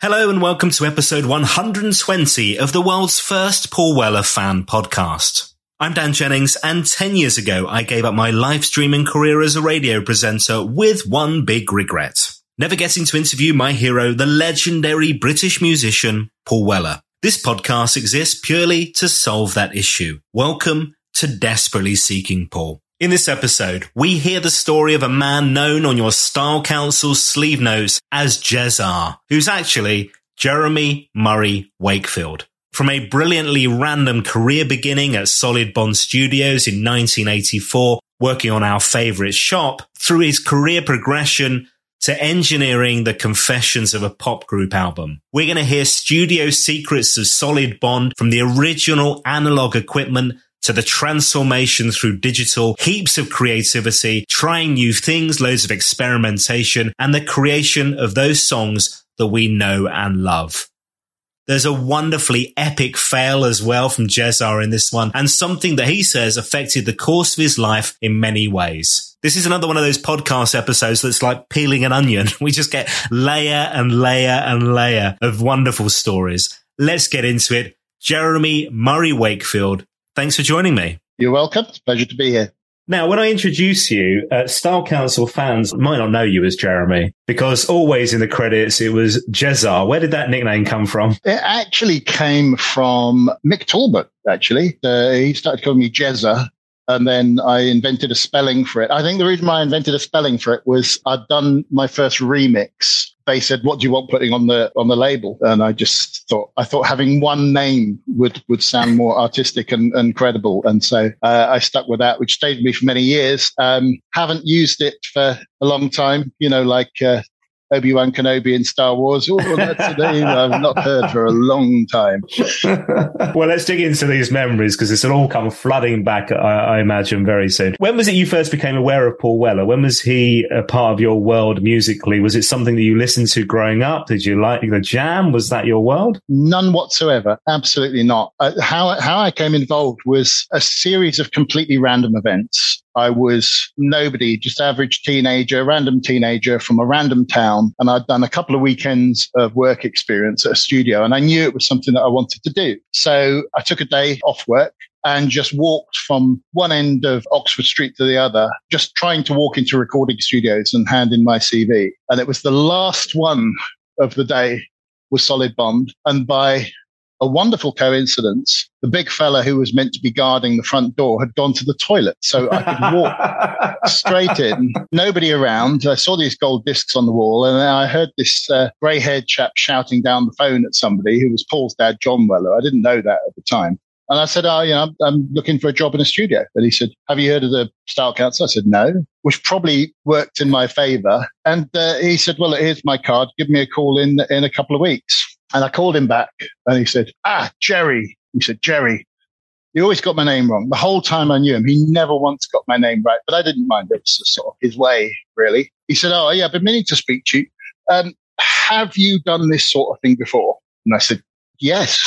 Hello and welcome to episode 120 of the world's first Paul Weller fan podcast. I'm Dan Jennings and 10 years ago I gave up my live streaming career as a radio presenter with one big regret. Never getting to interview my hero, the legendary British musician Paul Weller. This podcast exists purely to solve that issue. Welcome to Desperately Seeking Paul. In this episode, we hear the story of a man known on your Style Council sleeve notes as Jezar, who's actually Jeremy Murray Wakefield. From a brilliantly random career beginning at Solid Bond Studios in 1984, working on our favorite shop, through his career progression to engineering the confessions of a pop group album. We're going to hear studio secrets of Solid Bond from the original analog equipment to the transformation through digital, heaps of creativity, trying new things, loads of experimentation, and the creation of those songs that we know and love. There's a wonderfully epic fail as well from Jezar in this one, and something that he says affected the course of his life in many ways. This is another one of those podcast episodes that's like peeling an onion. We just get layer and layer and layer of wonderful stories. Let's get into it. Jeremy Murray Wakefield, thanks for joining me. You're welcome. It's a pleasure to be here. Now, when I introduce you, uh, Style Council fans might not know you as Jeremy because always in the credits it was Jezar. Where did that nickname come from? It actually came from Mick Talbot, actually. Uh, he started calling me Jezza. And then I invented a spelling for it. I think the reason why I invented a spelling for it was I'd done my first remix. They said, "What do you want putting on the on the label?" And I just thought I thought having one name would would sound more artistic and, and credible. And so uh, I stuck with that, which stayed with me for many years. Um, haven't used it for a long time, you know, like uh, Obi Wan Kenobi in Star Wars. Oh, that's a name I've not heard for a long time. well, let's dig into these memories because this will all come flooding back, I, I, imagine, very soon. When was it you first became aware of Paul Weller? When was he a part of your world musically? Was it something that you listened to growing up? Did you like the jam? Was that your world? None whatsoever. Absolutely not. Uh, how, how I came involved was a series of completely random events. I was nobody, just average teenager, random teenager from a random town. And I'd done a couple of weekends of work experience at a studio and I knew it was something that I wanted to do. So I took a day off work and just walked from one end of Oxford Street to the other, just trying to walk into recording studios and hand in my CV. And it was the last one of the day was Solid Bond. And by a wonderful coincidence, the big fella who was meant to be guarding the front door had gone to the toilet. So I could walk straight in, nobody around. I saw these gold discs on the wall and I heard this uh, grey haired chap shouting down the phone at somebody who was Paul's dad, John Weller. I didn't know that at the time. And I said, Oh, you know, I'm, I'm looking for a job in a studio. And he said, Have you heard of the Style Council? I said, No, which probably worked in my favor. And uh, he said, Well, here's my card. Give me a call in, in a couple of weeks. And I called him back and he said, Ah, Jerry. He said, Jerry, He always got my name wrong. The whole time I knew him, he never once got my name right, but I didn't mind. It was sort of his way, really. He said, Oh, yeah, I've been meaning to speak to you. Um, have you done this sort of thing before? And I said, Yes.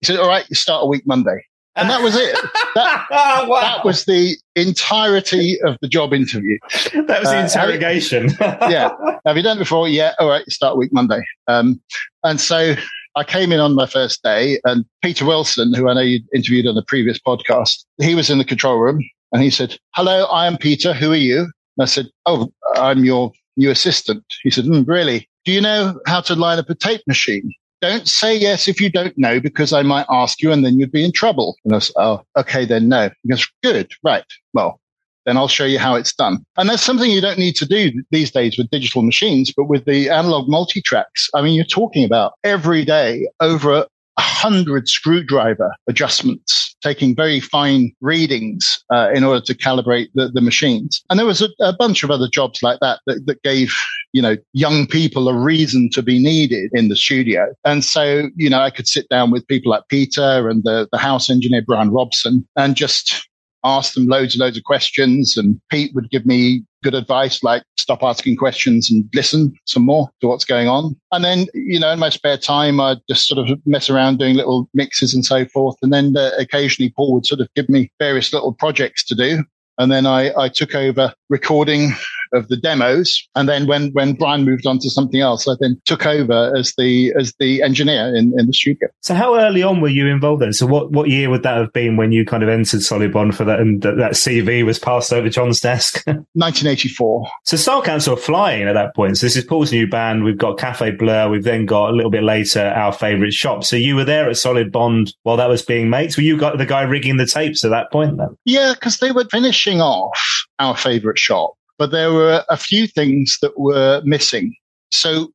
He said, All right, you start a week Monday. And that was it. That, wow. that was the entirety of the job interview. That was the uh, interrogation. yeah. Have you done it before? Yeah. All right. Start week Monday. Um, and so I came in on my first day and Peter Wilson, who I know you interviewed on the previous podcast, he was in the control room and he said, hello, I am Peter. Who are you? And I said, oh, I'm your new assistant. He said, mm, really? Do you know how to line up a tape machine? Don't say yes if you don't know, because I might ask you and then you'd be in trouble. And I said, oh, okay, then no. He goes, good, right. Well, then I'll show you how it's done. And that's something you don't need to do these days with digital machines, but with the analog multi-tracks, I mean, you're talking about every day over a hundred screwdriver adjustments, taking very fine readings uh, in order to calibrate the, the machines. And there was a, a, bunch of other jobs like that, that that gave you know young people a reason to be needed in the studio. And so you know I could sit down with people like Peter and the the house engineer Brian Robson and just ask them loads and loads of questions. And Pete would give me good advice like stop asking questions and listen some more to what's going on. And then, you know, in my spare time, I'd just sort of mess around doing little mixes and so forth. And then uh, occasionally Paul would sort of give me various little projects to do. And then I, I took over recording of the demos. And then when, when Brian moved on to something else, I then took over as the, as the engineer in, in the studio. So how early on were you involved then? So what, what year would that have been when you kind of entered Solid Bond for that and that, that CV was passed over John's desk? 1984. So Style Council are flying at that point. So this is Paul's new band. We've got Cafe Bleu. We've then got a little bit later our favorite shop. So you were there at Solid Bond while that was being made. So you got the guy rigging the tapes at that point then? Yeah, because they were finishing off our favorite shop but there were a few things that were missing. So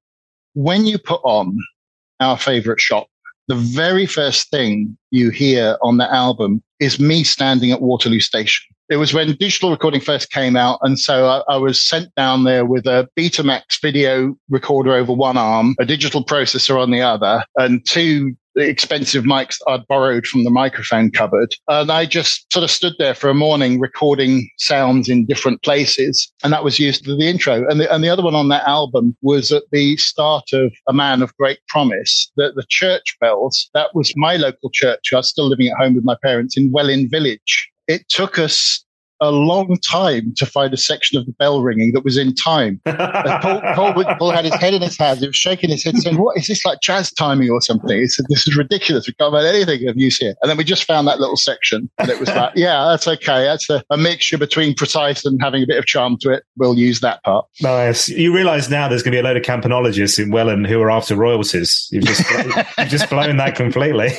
when you put on our favorite shop, the very first thing you hear on the album is me standing at Waterloo Station. It was when digital recording first came out. And so I, I, was sent down there with a Betamax video recorder over one arm, a digital processor on the other, and two the expensive mics I'd borrowed from the microphone cupboard. And I just sort of stood there for a morning recording sounds in different places. And that was used for the intro. And the, and the other one on that album was at the start of A Man of Great Promise, the, the church bells. That was my local church. I was still living at home with my parents in Welwyn Village. It took us a long time to find a section of the bell ringing that was in time. Paul, Paul, Paul, had his head in his hands. He was shaking his head, saying, "What is this like jazz timing or something?" He said, "This is ridiculous. We can't find anything of use here." And then we just found that little section, and it was like, "Yeah, that's okay. That's a, a, mixture between precise and having a bit of charm to it. We'll use that part." Nice. You realise now there's going to be a load of campanologists in Welwyn who are after royalties. You've just you've just blown that completely.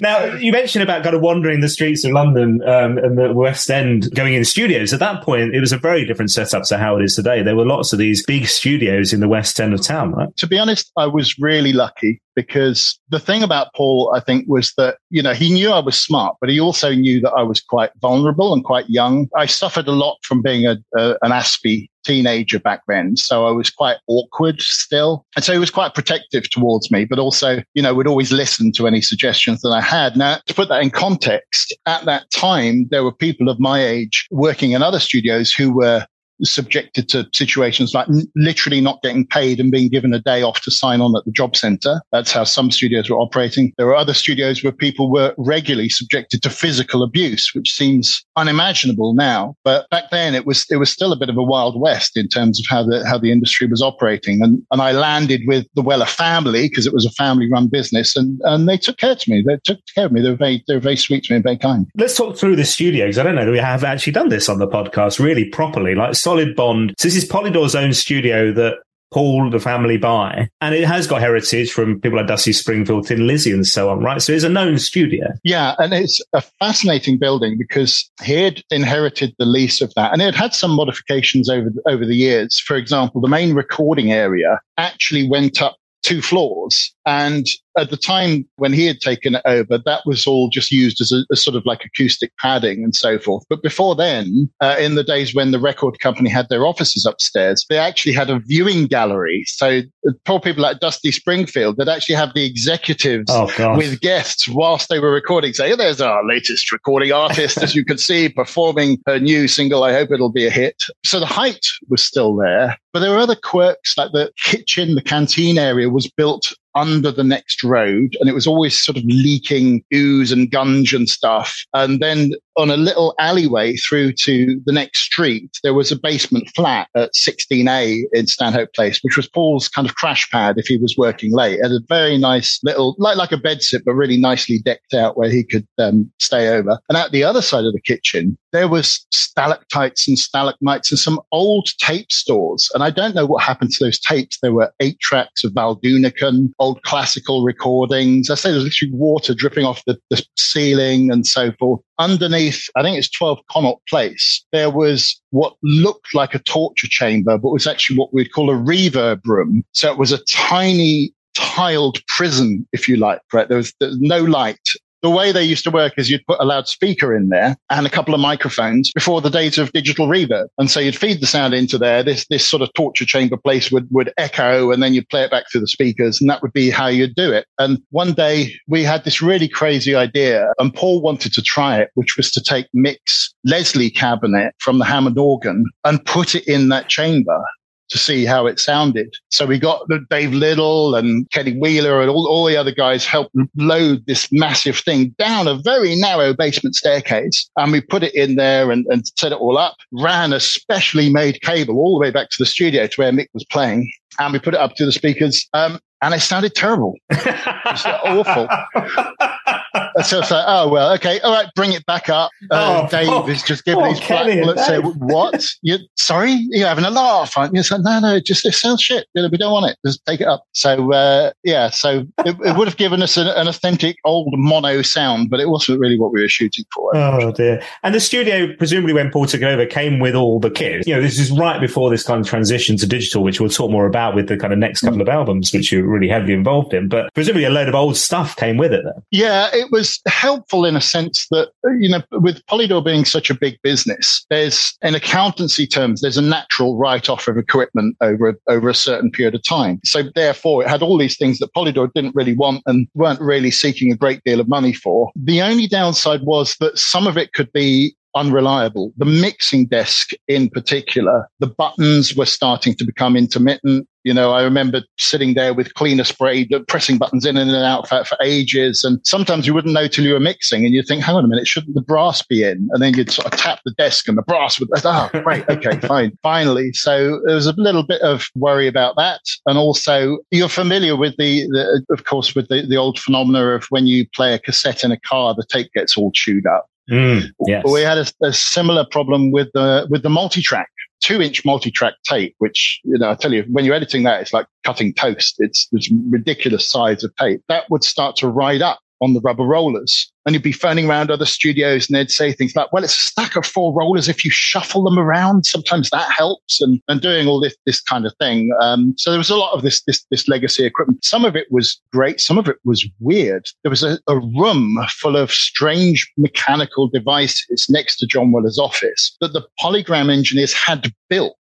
now you mentioned about kind of wandering the streets of London um, and the West End and going in studios. At that point, it was a very different setup to how it is today. There were lots of these big studios in the west end of town, right? To be honest, I was really lucky because the thing about Paul, I think, was that, you know, he knew I was smart, but he also knew that I was quite vulnerable and quite young. I suffered a lot from being a, a an Aspie teenager back then. So I was quite awkward still. And so he was quite protective towards me, but also, you know, would always listen to any suggestions that I had. Now, to put that in context, at that time, there were people of my age working in other studios who were subjected to situations like n- literally not getting paid and being given a day off to sign on at the job center. That's how some studios were operating. There were other studios where people were regularly subjected to physical abuse, which seems unimaginable now. But back then it was, it was still a bit of a wild west in terms of how the, how the industry was operating. And, and I landed with the Weller family because it was a family run business and, and they took care of me. They took care of me. They were very, they were very sweet to me and very kind. Let's talk through the studios. I don't know that we have actually done this on the podcast really properly. Like so solid bond. So this is Polydor's own studio that Paul, the family buy. And it has got heritage from people like Dusty Springfield, Thin Lizzy, and so on, right? So it's a known studio. Yeah. And it's a fascinating building because he had inherited the lease of that and it had some modifications over, over the years. For example, the main recording area actually went up two floors And at the time when he had taken it over, that was all just used as a, a sort of like acoustic padding and so forth. But before then, uh, in the days when the record company had their offices upstairs, they actually had a viewing gallery. So poor people like Dusty Springfield that actually have the executives oh, with guests whilst they were recording. Say, there's our latest recording artist, as you can see, performing her new single. I hope it'll be a hit. So the height was still there, but there were other quirks like the kitchen, the canteen area was built under the next road and it was always sort of leaking ooze and gunge and stuff. And then on a little alleyway through to the next street, there was a basement flat at 16A in Stanhope Place, which was Paul's kind of crash pad if he was working late. It had a very nice little, like, like a bedsit, but really nicely decked out where he could um, stay over. And at the other side of the kitchen, there was stalactites and stalagmites and some old tape stores. And I don't know what happened to those tapes. There were eight tracks of Val old classical recordings. I say there's literally water dripping off the, the ceiling and so forth underneath, I think it's 12 Connaught Place, there was what looked like a torture chamber, but was actually what we'd call a reverb room. So it was a tiny tiled prison, if you like, right? There was, there was no light the way they used to work is you'd put a loudspeaker in there and a couple of microphones before the days of digital reverb. And so you'd feed the sound into there. This, this sort of torture chamber place would, would echo and then you'd play it back through the speakers. And that would be how you'd do it. And one day we had this really crazy idea and Paul wanted to try it, which was to take Mick's Leslie cabinet from the Hammond organ and put it in that chamber to see how it sounded. So we got Dave Little and Kenny Wheeler and all, all the other guys helped load this massive thing down a very narrow basement staircase. And we put it in there and, and set it all up, ran a specially made cable all the way back to the studio to where Mick was playing. And we put it up to the speakers. Um, and it sounded terrible. It's awful. so it's like, oh well, okay, all right, bring it back up. Uh, oh, Dave oh, is just giving these black bullets. Say, what? You sorry? You're having a laugh, aren't you? It's like, no, no, just it sounds shit. We don't want it. Just take it up. So uh, yeah, so it, it, would have given us an, an, authentic old mono sound, but it wasn't really what we were shooting for. Oh dear! And the studio, presumably, when Paul took over, came with all the kit. You know, this is right before this kind of transition to digital, which we'll talk more about with the kind of next couple mm. of albums, which you're really heavily involved in. But presumably, a load of old stuff came with it. Then. Yeah, it was helpful in a sense that, you know, with Polydor being such a big business, there's, in accountancy terms, there's a natural write off of equipment over, over a certain period of time. So therefore, it had all these things that Polydor didn't really want and weren't really seeking a great deal of money for. The only downside was that some of it could be unreliable. The mixing desk in particular, the buttons were starting to become intermittent. You know, I remember sitting there with cleaner spray, pressing buttons in and out for, for ages. And sometimes you wouldn't know till you were mixing and you'd think, hang on a minute, shouldn't the brass be in? And then you'd sort of tap the desk and the brass would, oh, great. Okay, fine. Finally. So there was a little bit of worry about that. And also you're familiar with the, the of course, with the, the old phenomena of when you play a cassette in a car, the tape gets all chewed up. Mm, yes. We had a, a, similar problem with the with the multi-track, two-inch multi-track tape, which you know I tell you, when you're editing that, it's like cutting toast. It's this ridiculous size of tape that would start to ride up on the rubber rollers. And you'd be phoning around other studios and they'd say things like, well, it's a stack of four rollers. If you shuffle them around, sometimes that helps and, and doing all this, this kind of thing. Um, so there was a lot of this, this, this legacy equipment. Some of it was great. Some of it was weird. There was a, a room full of strange mechanical devices next to John Weller's office that the polygram engineers had built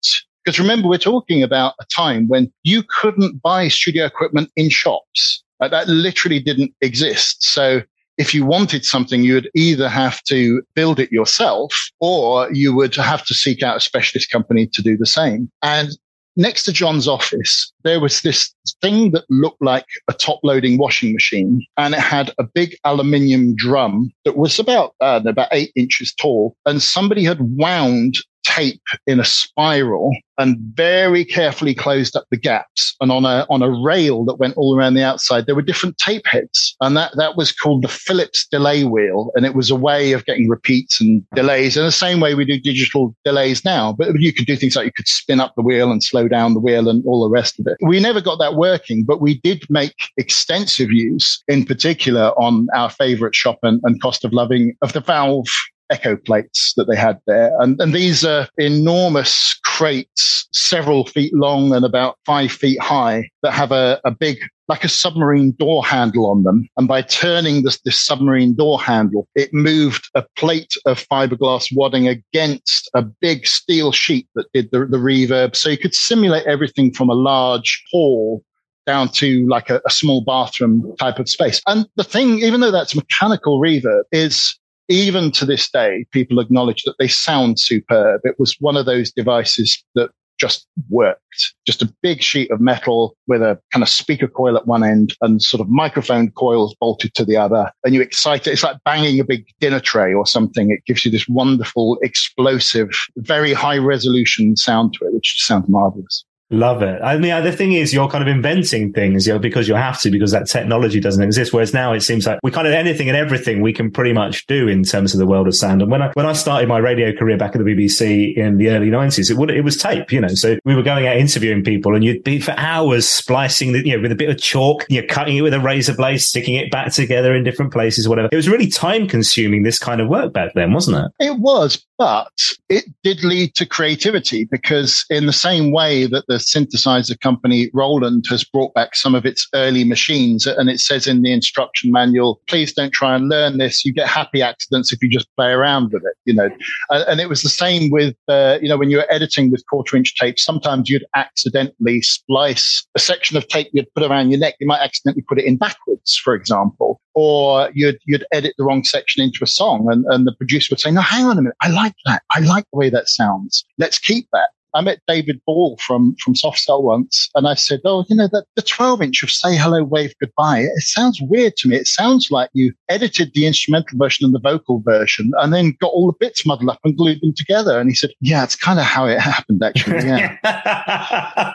because remember, we're talking about a time when you couldn't buy studio equipment in shops. Uh, that literally didn't exist. So if you wanted something, you would either have to build it yourself or you would have to seek out a specialist company to do the same. And next to John's office, there was this thing that looked like a top loading washing machine and it had a big aluminium drum that was about, uh, about eight inches tall. And somebody had wound tape in a spiral and very carefully closed up the gaps. And on a on a rail that went all around the outside, there were different tape heads, and that that was called the Philips delay wheel, and it was a way of getting repeats and delays in the same way we do digital delays now. But you could do things like you could spin up the wheel and slow down the wheel and all the rest of it. We never got that working, but we did make extensive use, in particular, on our favorite shop and, and cost of loving of the valve echo plates that they had there. And, and these are enormous crates, several feet long and about five feet high that have a, a big like a submarine door handle on them. And by turning this, this submarine door handle, it moved a plate of fiberglass wadding against a big steel sheet that did the, the reverb. So you could simulate everything from a large hall down to like a, a small bathroom type of space. And the thing, even though that's mechanical reverb, is even to this day, people acknowledge that they sound superb. It was one of those devices that just worked. Just a big sheet of metal with a kind of speaker coil at one end and sort of microphone coils bolted to the other. And you excite it. It's like banging a big dinner tray or something. It gives you this wonderful, explosive, very high resolution sound to it, which sounds marvelous. Love it. I mean, the thing is, you're kind of inventing things, you know, because you have to, because that technology doesn't exist. Whereas now it seems like we kind of anything and everything we can pretty much do in terms of the world of sound. And when I, when I started my radio career back at the BBC in the early nineties, it would, it was tape, you know, so we were going out interviewing people and you'd be for hours splicing the, you know, with a bit of chalk, you're cutting it with a razor blade, sticking it back together in different places, whatever. It was really time consuming, this kind of work back then, wasn't it? It was, but it did lead to creativity because in the same way that the synthesizer company Roland has brought back some of its early machines and it says in the instruction manual, please don't try and learn this. You get happy accidents if you just play around with it, you know. And, it was the same with, uh, you know, when you're editing with quarter inch tape, sometimes you'd accidentally splice a section of tape you'd put around your neck. You might accidentally put it in backwards, for example or you'd you'd edit the wrong section into a song and, and the producer would say, No, hang on a minute, I like that. I like the way that sounds. Let's keep that. I met David Ball from from Soft Cell once, and I said, "Oh, you know that the 12 inch of Say Hello, Wave Goodbye. It sounds weird to me. It sounds like you edited the instrumental version and the vocal version, and then got all the bits muddled up and glued them together." And he said, "Yeah, it's kind of how it happened, actually. Yeah."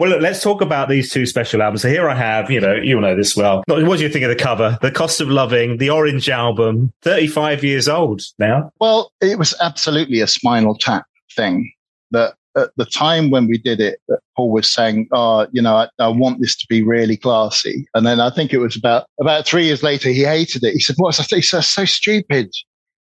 well, look, let's talk about these two special albums. So here I have, you know, you'll know this well. What do you think of the cover? The Cost of Loving, the Orange album, 35 years old now. Well, it was absolutely a Spinal Tap thing that at the time when we did it, Paul was saying, "Oh, you know, I, I, want this to be really classy." And then I think it was about about three years later, he hated it. He said, "What's that?" He said, "So stupid."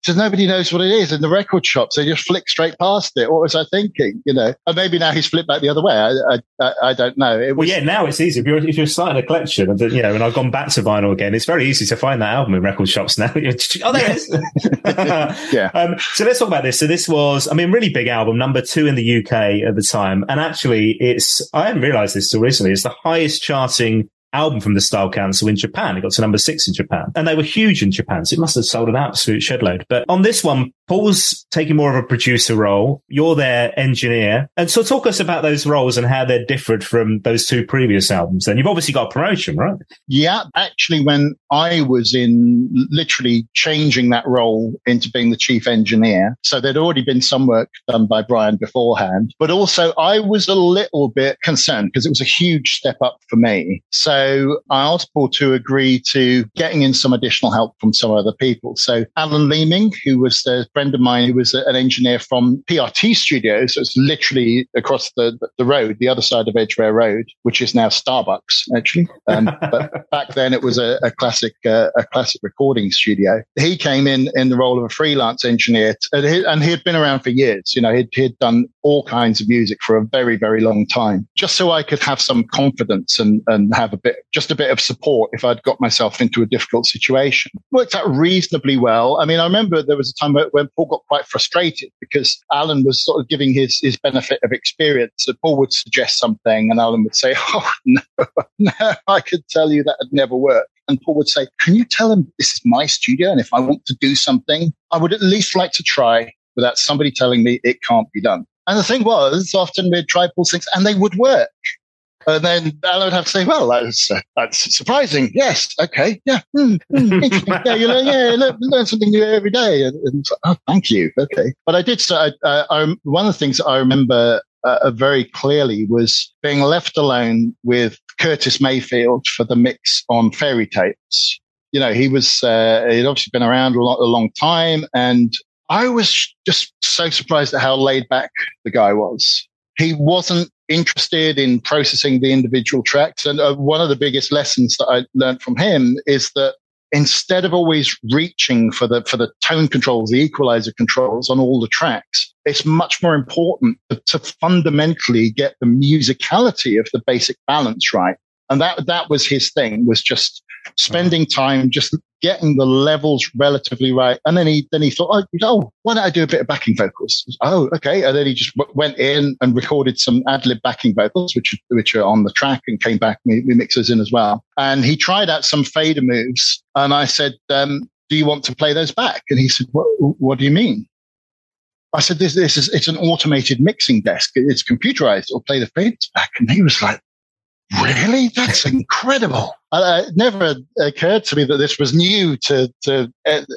So nobody knows what it is in the record shops. They just flick straight past it. What was I thinking? You know, and maybe now he's flipped back the other way. I, I, I don't know. Was, well, yeah, now it's easy. If you're, if you're starting a collection, and you know, and I've gone back to vinyl again, it's very easy to find that album in record shops now. oh, there it is. yeah. Um, so let's talk about this. So this was, I mean, really big album, number two in the UK at the time. And actually it's, I hadn't realized this till recently. It's the highest charting album from the Style Council in Japan. It got to number six in Japan. And they were huge in Japan, so it must have sold an absolute shedload. But on this one, Paul's taking more of a producer role. You're their engineer. And so talk us about those roles and how they're different from those two previous albums. Then you've obviously got promotion, right? Yeah. Actually, when I was in literally changing that role into being the chief engineer, so there'd already been some work done by Brian beforehand, but also I was a little bit concerned because it was a huge step up for me. So I asked Paul to agree to getting in some additional help from some other people. So Alan Leeming, who was a friend of mine, who was an engineer from PRT Studios, so it's literally across the, the road, the other side of Edgware Road, which is now Starbucks, actually. Um, but back then it was a, a classic, uh, a classic recording studio. He came in in the role of a freelance engineer, and he, and he had been around for years. You know, he'd, he'd done all kinds of music for a very, very long time, just so I could have some confidence and, and have a bit just a bit of support if I'd got myself into a difficult situation. Worked out reasonably well. I mean, I remember there was a time when Paul got quite frustrated because Alan was sort of giving his, his benefit of experience. So Paul would suggest something and Alan would say, Oh, no, no, I could tell you that would never work. And Paul would say, Can you tell him this is my studio? And if I want to do something, I would at least like to try without somebody telling me it can't be done. And the thing was, often we'd try Paul's things and they would work. And then Alan would have to say, well, that's, uh, that's surprising. Yes. Okay. Yeah. Mm, mm, yeah. You learn, yeah, learn, learn, something new every day. And, and oh, thank you. Okay. But I did say, uh, I, one of the things I remember uh, very clearly was being left alone with Curtis Mayfield for the mix on fairy tales. You know, he was, uh, he'd obviously been around a, lot, a long time and I was just so surprised at how laid back the guy was. He wasn't interested in processing the individual tracks. And uh, one of the biggest lessons that I learned from him is that instead of always reaching for the, for the tone controls, the equalizer controls on all the tracks, it's much more important to, to fundamentally get the musicality of the basic balance right. And that, that was his thing was just spending time just getting the levels relatively right. And then he then he thought, oh, oh, why don't I do a bit of backing vocals? Oh, okay. And then he just w- went in and recorded some ad lib backing vocals, which which are on the track, and came back we, mixed those in as well. And he tried out some fader moves, and I said, um, "Do you want to play those back?" And he said, "What, what do you mean?" I said, this, this is, it's an automated mixing desk. It's computerized. It'll play the fades back. And he was like, Really? That's incredible. Uh, it never occurred to me that this was new to, to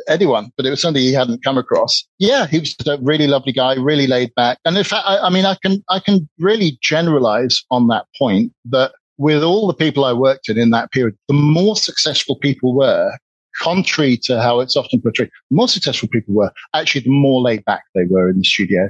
anyone, but it was something he hadn't come across. Yeah, he was a really lovely guy, really laid back. And in fact, I, I mean, I can, I can really generalize on that point that with all the people I worked in in that period, the more successful people were, contrary to how it's often portrayed, the more successful people were, actually, the more laid back they were in the studio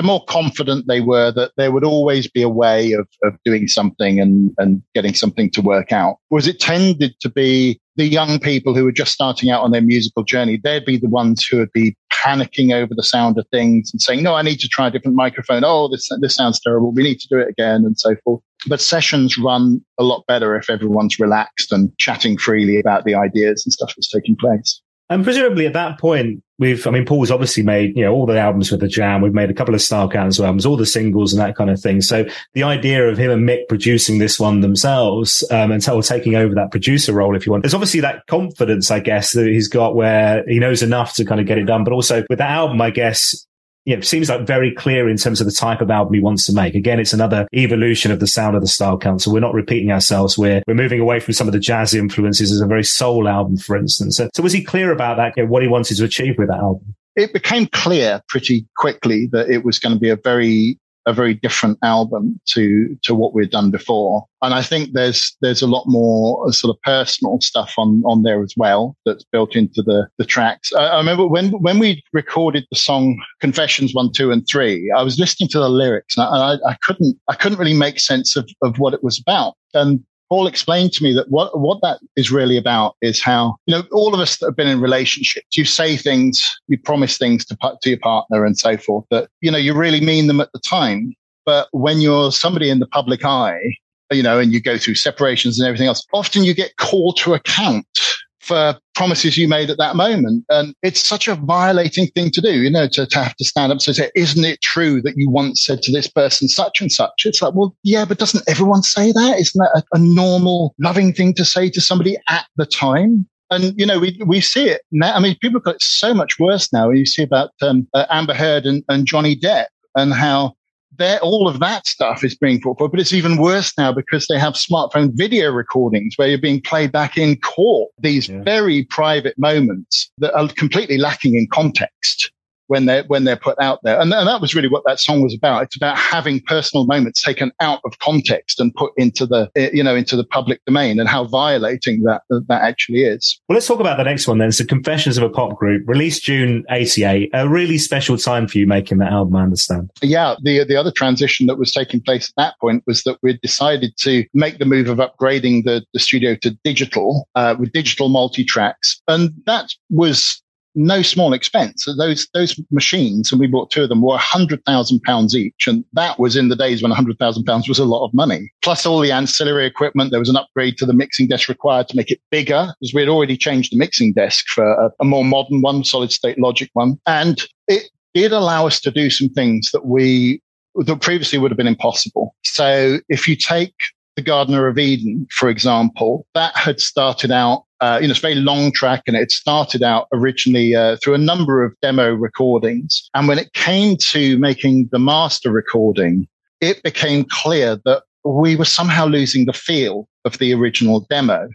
the more confident they were that there would always be a way of, of doing something and, and getting something to work out. Was it tended to be the young people who were just starting out on their musical journey? They'd be the ones who would be panicking over the sound of things and saying, no, I need to try a different microphone. Oh, this, this sounds terrible. We need to do it again and so forth. But sessions run a lot better if everyone's relaxed and chatting freely about the ideas and stuff that's taking place. And presumably at that point, we've, I mean, Paul's obviously made, you know, all the albums with the Jam. We've made a couple of Style Council albums, all the singles and that kind of thing. So the idea of him and Mick producing this one themselves, um, and so taking over that producer role, if you want, there's obviously that confidence, I guess, that he's got where he knows enough to kind of get it done. But also with that album, I guess you know, seems like very clear in terms of the type of album he wants to make. Again, it's another evolution of the sound of the Style Council. We're not repeating ourselves. We're, we're moving away from some of the jazz influences as a very soul album, for instance. So, so was he clear about that, you know, what he wanted to achieve with that album? It became clear pretty quickly that it was going to be a very a very different album to to what we'd done before. And I think there's there's a lot more uh, sort of personal stuff on on there as well that's built into the the tracks. I, I remember when when we recorded the song Confessions one, two, and three. I was listening to the lyrics and I, I couldn't I couldn't really make sense of of what it was about. And Paul explained to me that what, what that is really about is how, you know, all of us that have been in relationships, you say things, you promise things to, to your partner and so forth that, you know, you really mean them at the time. But when you're somebody in the public eye, you know, and you go through separations and everything else, often you get called to account for promises you made at that moment. And it's such a violating thing to do, you know, to, to have to stand up and say, isn't it true that you once said to this person such and such? It's like, well, yeah, but doesn't everyone say that? Isn't that a, a normal, loving thing to say to somebody at the time? And, you know, we, we see it now. I mean, people got it so much worse now. You see about um, uh, Amber Heard and, and Johnny Depp and how there, all of that stuff is being brought forward, but it's even worse now because they have smartphone video recordings where you're being played back in court. These yeah. very private moments that are completely lacking in context when they're when they're put out there. And, and, that was really what that song was about. It's about having personal moments taken out of context and put into the you know into the public domain and how violating that that actually is. Well, let's talk about the next one then. So, Confessions of a Pop Group, released June '88, a really special time for you making that album. I understand. Yeah, the the other transition that was taking place at that point was that we decided to make the move of upgrading the, the studio to digital uh, with digital multi tracks, and that was no small expense. Those those machines, and we bought two of them, were hundred thousand pounds each, and that was in the days when hundred thousand pounds was a lot of money. Plus all the ancillary equipment. There was an upgrade to the mixing desk required to make it bigger, because we had already changed the mixing desk for a, a more modern one, solid state logic one, and it did allow us to do some things that we that previously would have been impossible. So if you take the Gardener of Eden, for example, that had started out uh, you know, it's a very long track and it started out originally uh, through a number of demo recordings. And when it came to making the master recording, it became clear that we were somehow losing the feel of the original demo.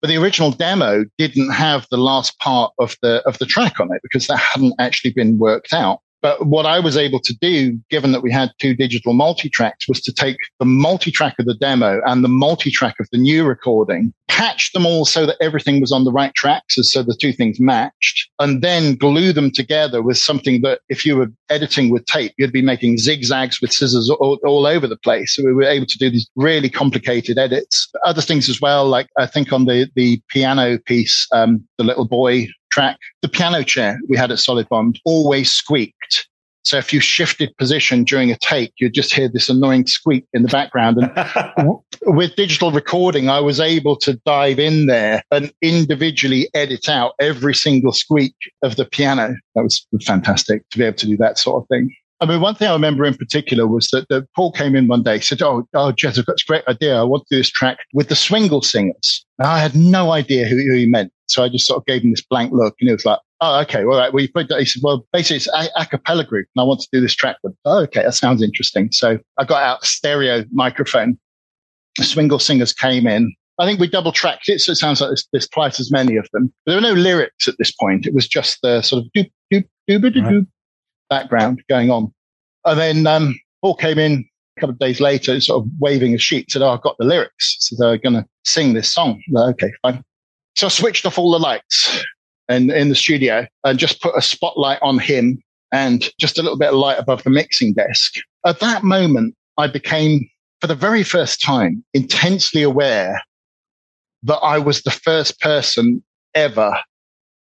But the original demo didn't have the last part of the, of the track on it because that hadn't actually been worked out. But what I was able to do, given that we had two digital multi-tracks, was to take the multi-track of the demo and the multi-track of the new recording, patch them all so that everything was on the right tracks, so the two things matched, and then glue them together with something that if you were editing with tape, you'd be making zigzags with scissors all, all over the place. So we were able to do these really complicated edits. Other things as well, like I think on the, the piano piece, um, the little boy track, the piano chair we had at Solid Bond always squeaked. So if you shifted position during a take, you'd just hear this annoying squeak in the background. And with digital recording, I was able to dive in there and individually edit out every single squeak of the piano. That was fantastic to be able to do that sort of thing. I mean, one thing I remember in particular was that, that Paul came in one day, said, "Oh, oh, Jez, I've got this great idea. I want to do this track with the Swingle Singers." And I had no idea who, who he meant, so I just sort of gave him this blank look, and he was like, "Oh, okay, all right." Well, you put that. He said, "Well, basically, it's a, a cappella group, and I want to do this track with." Oh, okay, that sounds interesting. So I got out a stereo microphone. The Swingle Singers came in. I think we double tracked it, so it sounds like there's, there's twice as many of them. But there were no lyrics at this point. It was just the sort of doop doop doop doop doop background going on. And then um, Paul came in a couple of days later, sort of waving a sheet, said, Oh, I've got the lyrics. So they're going to sing this song. Like, okay, fine. So I switched off all the lights in, in the studio and just put a spotlight on him and just a little bit of light above the mixing desk. At that moment, I became, for the very first time, intensely aware that I was the first person ever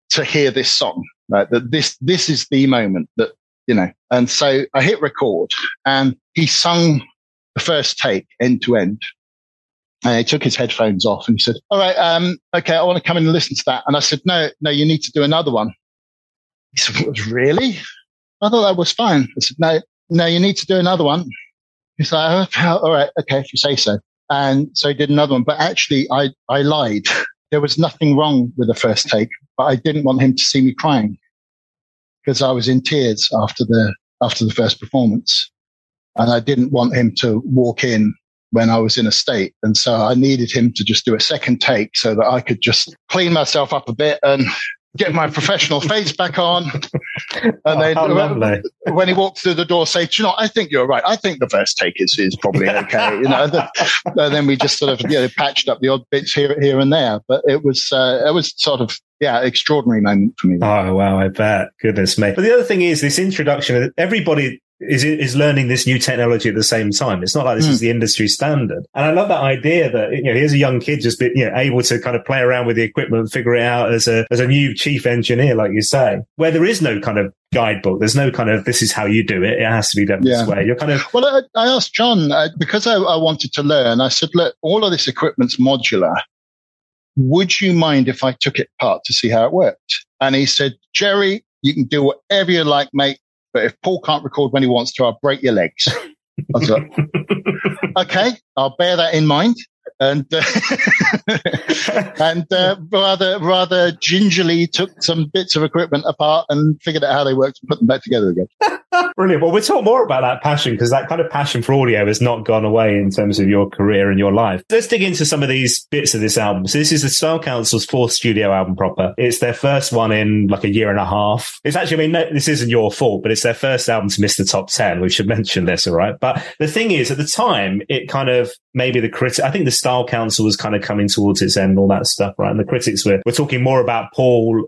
to hear this song. Right? That this, this is the moment that you know. And so I hit record and he sung the first take end to end. And he took his headphones off and he said, all right, um, okay, I want to come in and listen to that. And I said, no, no, you need to do another one. He said, really? I thought that was fine. I said, no, no, you need to do another one. He's like, oh, all right, okay, if you say so. And so he did another one, but actually I, I lied. There was nothing wrong with the first take, but I didn't want him to see me crying because I was in tears after the after the first performance, and I didn't want him to walk in when I was in a state, and so I needed him to just do a second take so that I could just clean myself up a bit and get my professional face back on. And oh, then when, when, he walked through the door, say, you know, I think you're right. I think the first take is, is probably okay. You know, and then we just sort of, you know, patched up the odd bits here, here and there, but it was, uh, it was sort of, yeah, extraordinary moment for me. Oh, wow. I bet. Goodness me. But the other thing is this introduction, everybody is is learning this new technology at the same time. It's not like this mm. is the industry standard. And I love that idea that you know here's a young kid just be, you know able to kind of play around with the equipment, and figure it out as a as a new chief engineer, like you say, where there is no kind of guidebook. There's no kind of this is how you do it. It has to be done yeah. this way. You're kind of well. I, I asked John uh, because I, I wanted to learn. I said, look, all of this equipment's modular. Would you mind if I took it apart to see how it worked? And he said, Jerry, you can do whatever you like, mate but if Paul can't record when he wants to, I'll break your legs. I was like, okay, I'll bear that in mind and uh, and uh, rather rather gingerly took some bits of equipment apart and figured out how they worked and put them back together again. Brilliant. Well, we'll talk more about that passion because that kind of passion for audio has not gone away in terms of your career and your life. Let's dig into some of these bits of this album. So this is the Style Council's fourth studio album proper. It's their first one in like a year and a half. It's actually, I mean, no, this isn't your fault, but it's their first album to miss the top 10. We should mention this, all right? But the thing is, at the time, it kind of maybe the critic, I think the Style Council was kind of coming towards its end all that stuff, right? And the critics were, we're talking more about Paul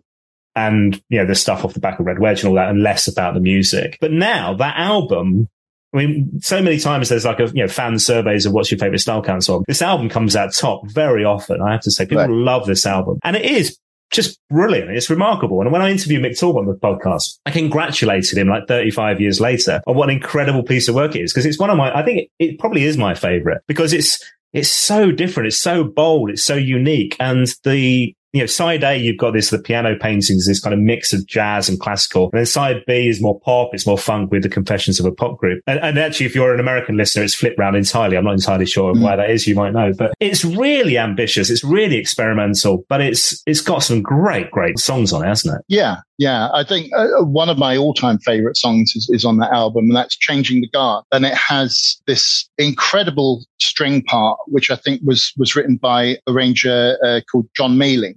and, you know, the stuff off the back of Red Wedge and all that and less about the music. But now that album, I mean, so many times there's like a, you know, fan surveys of what's your favorite Style count song. This album comes out top very often. I have to say people right. love this album and it is just brilliant. It's remarkable. And when I interviewed Mick Talbot on the podcast, I congratulated him like 35 years later on what an incredible piece of work it is. Cause it's one of my, I think it, it probably is my favorite because it's, it's so different. It's so bold. It's so unique. And the, you know, side A, you've got this, the piano paintings, this kind of mix of jazz and classical. And then side B is more pop. It's more funk with the confessions of a pop group. And, and actually, if you're an American listener, it's flipped round entirely. I'm not entirely sure mm. why that is. You might know, but it's really ambitious. It's really experimental, but it's, it's got some great, great songs on it, hasn't it? Yeah. Yeah. I think uh, one of my all time favorite songs is, is on that album, and that's Changing the Guard. And it has this incredible string part, which I think was, was written by a arranger uh, called John Mealing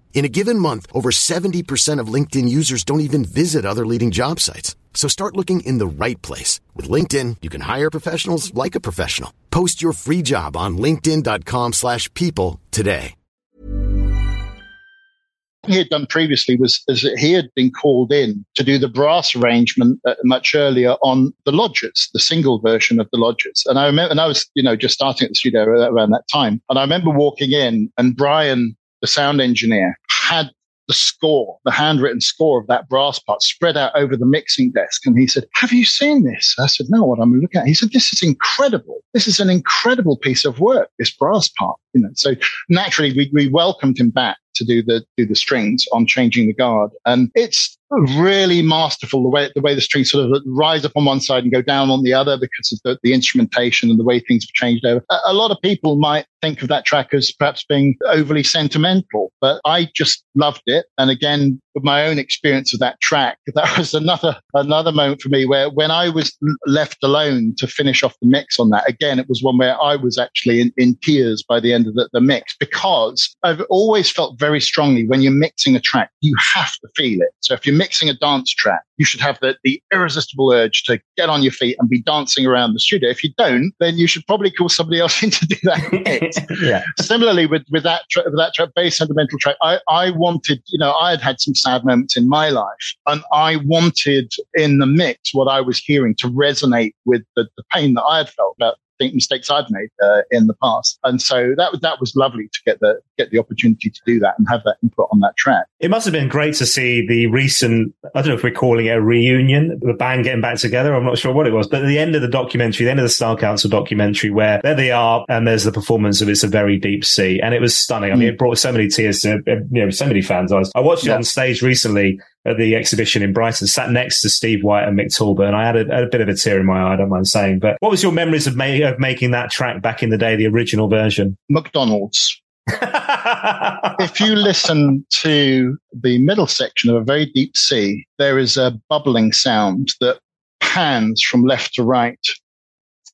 In a given month, over 70% of LinkedIn users don't even visit other leading job sites. So start looking in the right place. With LinkedIn, you can hire professionals like a professional. Post your free job on linkedin.com slash people today. He had done previously was is that he had been called in to do the brass arrangement uh, much earlier on the Lodgers, the single version of the Lodgers. And I remember, and I was, you know, just starting at the studio around that time. And I remember walking in and Brian the sound engineer, had the score, the handwritten score of that brass part spread out over the mixing desk. And he said, Have you seen this? I said, No, what I'm looking at. He said, This is incredible. This is an incredible piece of work, this brass part. You know, so naturally we, we welcomed him back to do the do the strings on changing the guard. And it's really masterful the way the way the strings sort of rise up on one side and go down on the other because of the, the instrumentation and the way things have changed over. A, a, lot of people might think of that track as perhaps being overly sentimental, but I just loved it. And again, with my own experience of that track, that was another another moment for me where when I was left alone to finish off the mix on that, again, it was one where I was actually in, in tears by the end of the, the mix because I've always felt very strongly when you're mixing a track, you have to feel it. So if you're mixing a dance track, you should have the, the irresistible urge to get on your feet and be dancing around the studio. If you don't, then you should probably call somebody else in to do that. yeah. Similarly, with, with that, tra- with that track, bass sentimental track, I, I wanted, you know, I had had some sad moments in my life and I wanted in the mix what I was hearing to resonate with the, the pain that I had felt about think mistakes I've made uh, in the past. And so that that was lovely to get the get the opportunity to do that and have that input on that track. It must have been great to see the recent. I don't know if we're calling it a reunion, the band getting back together. I'm not sure what it was, but at the end of the documentary, the end of the Style Council documentary, where there they are, and there's the performance of "It's a Very Deep Sea," and it was stunning. I mean, mm. it brought so many tears to you know so many fans. I, was, I watched it on stage recently at the exhibition in Brighton, sat next to Steve White and Mick Talbot, and I had a, a, bit of a tear in my eye. I don't mind saying. But what was your memories of, ma- of making that track back in the day, the original version? McDonald's. if you listen to the middle section of a very deep sea, there is a bubbling sound that pans from left to right.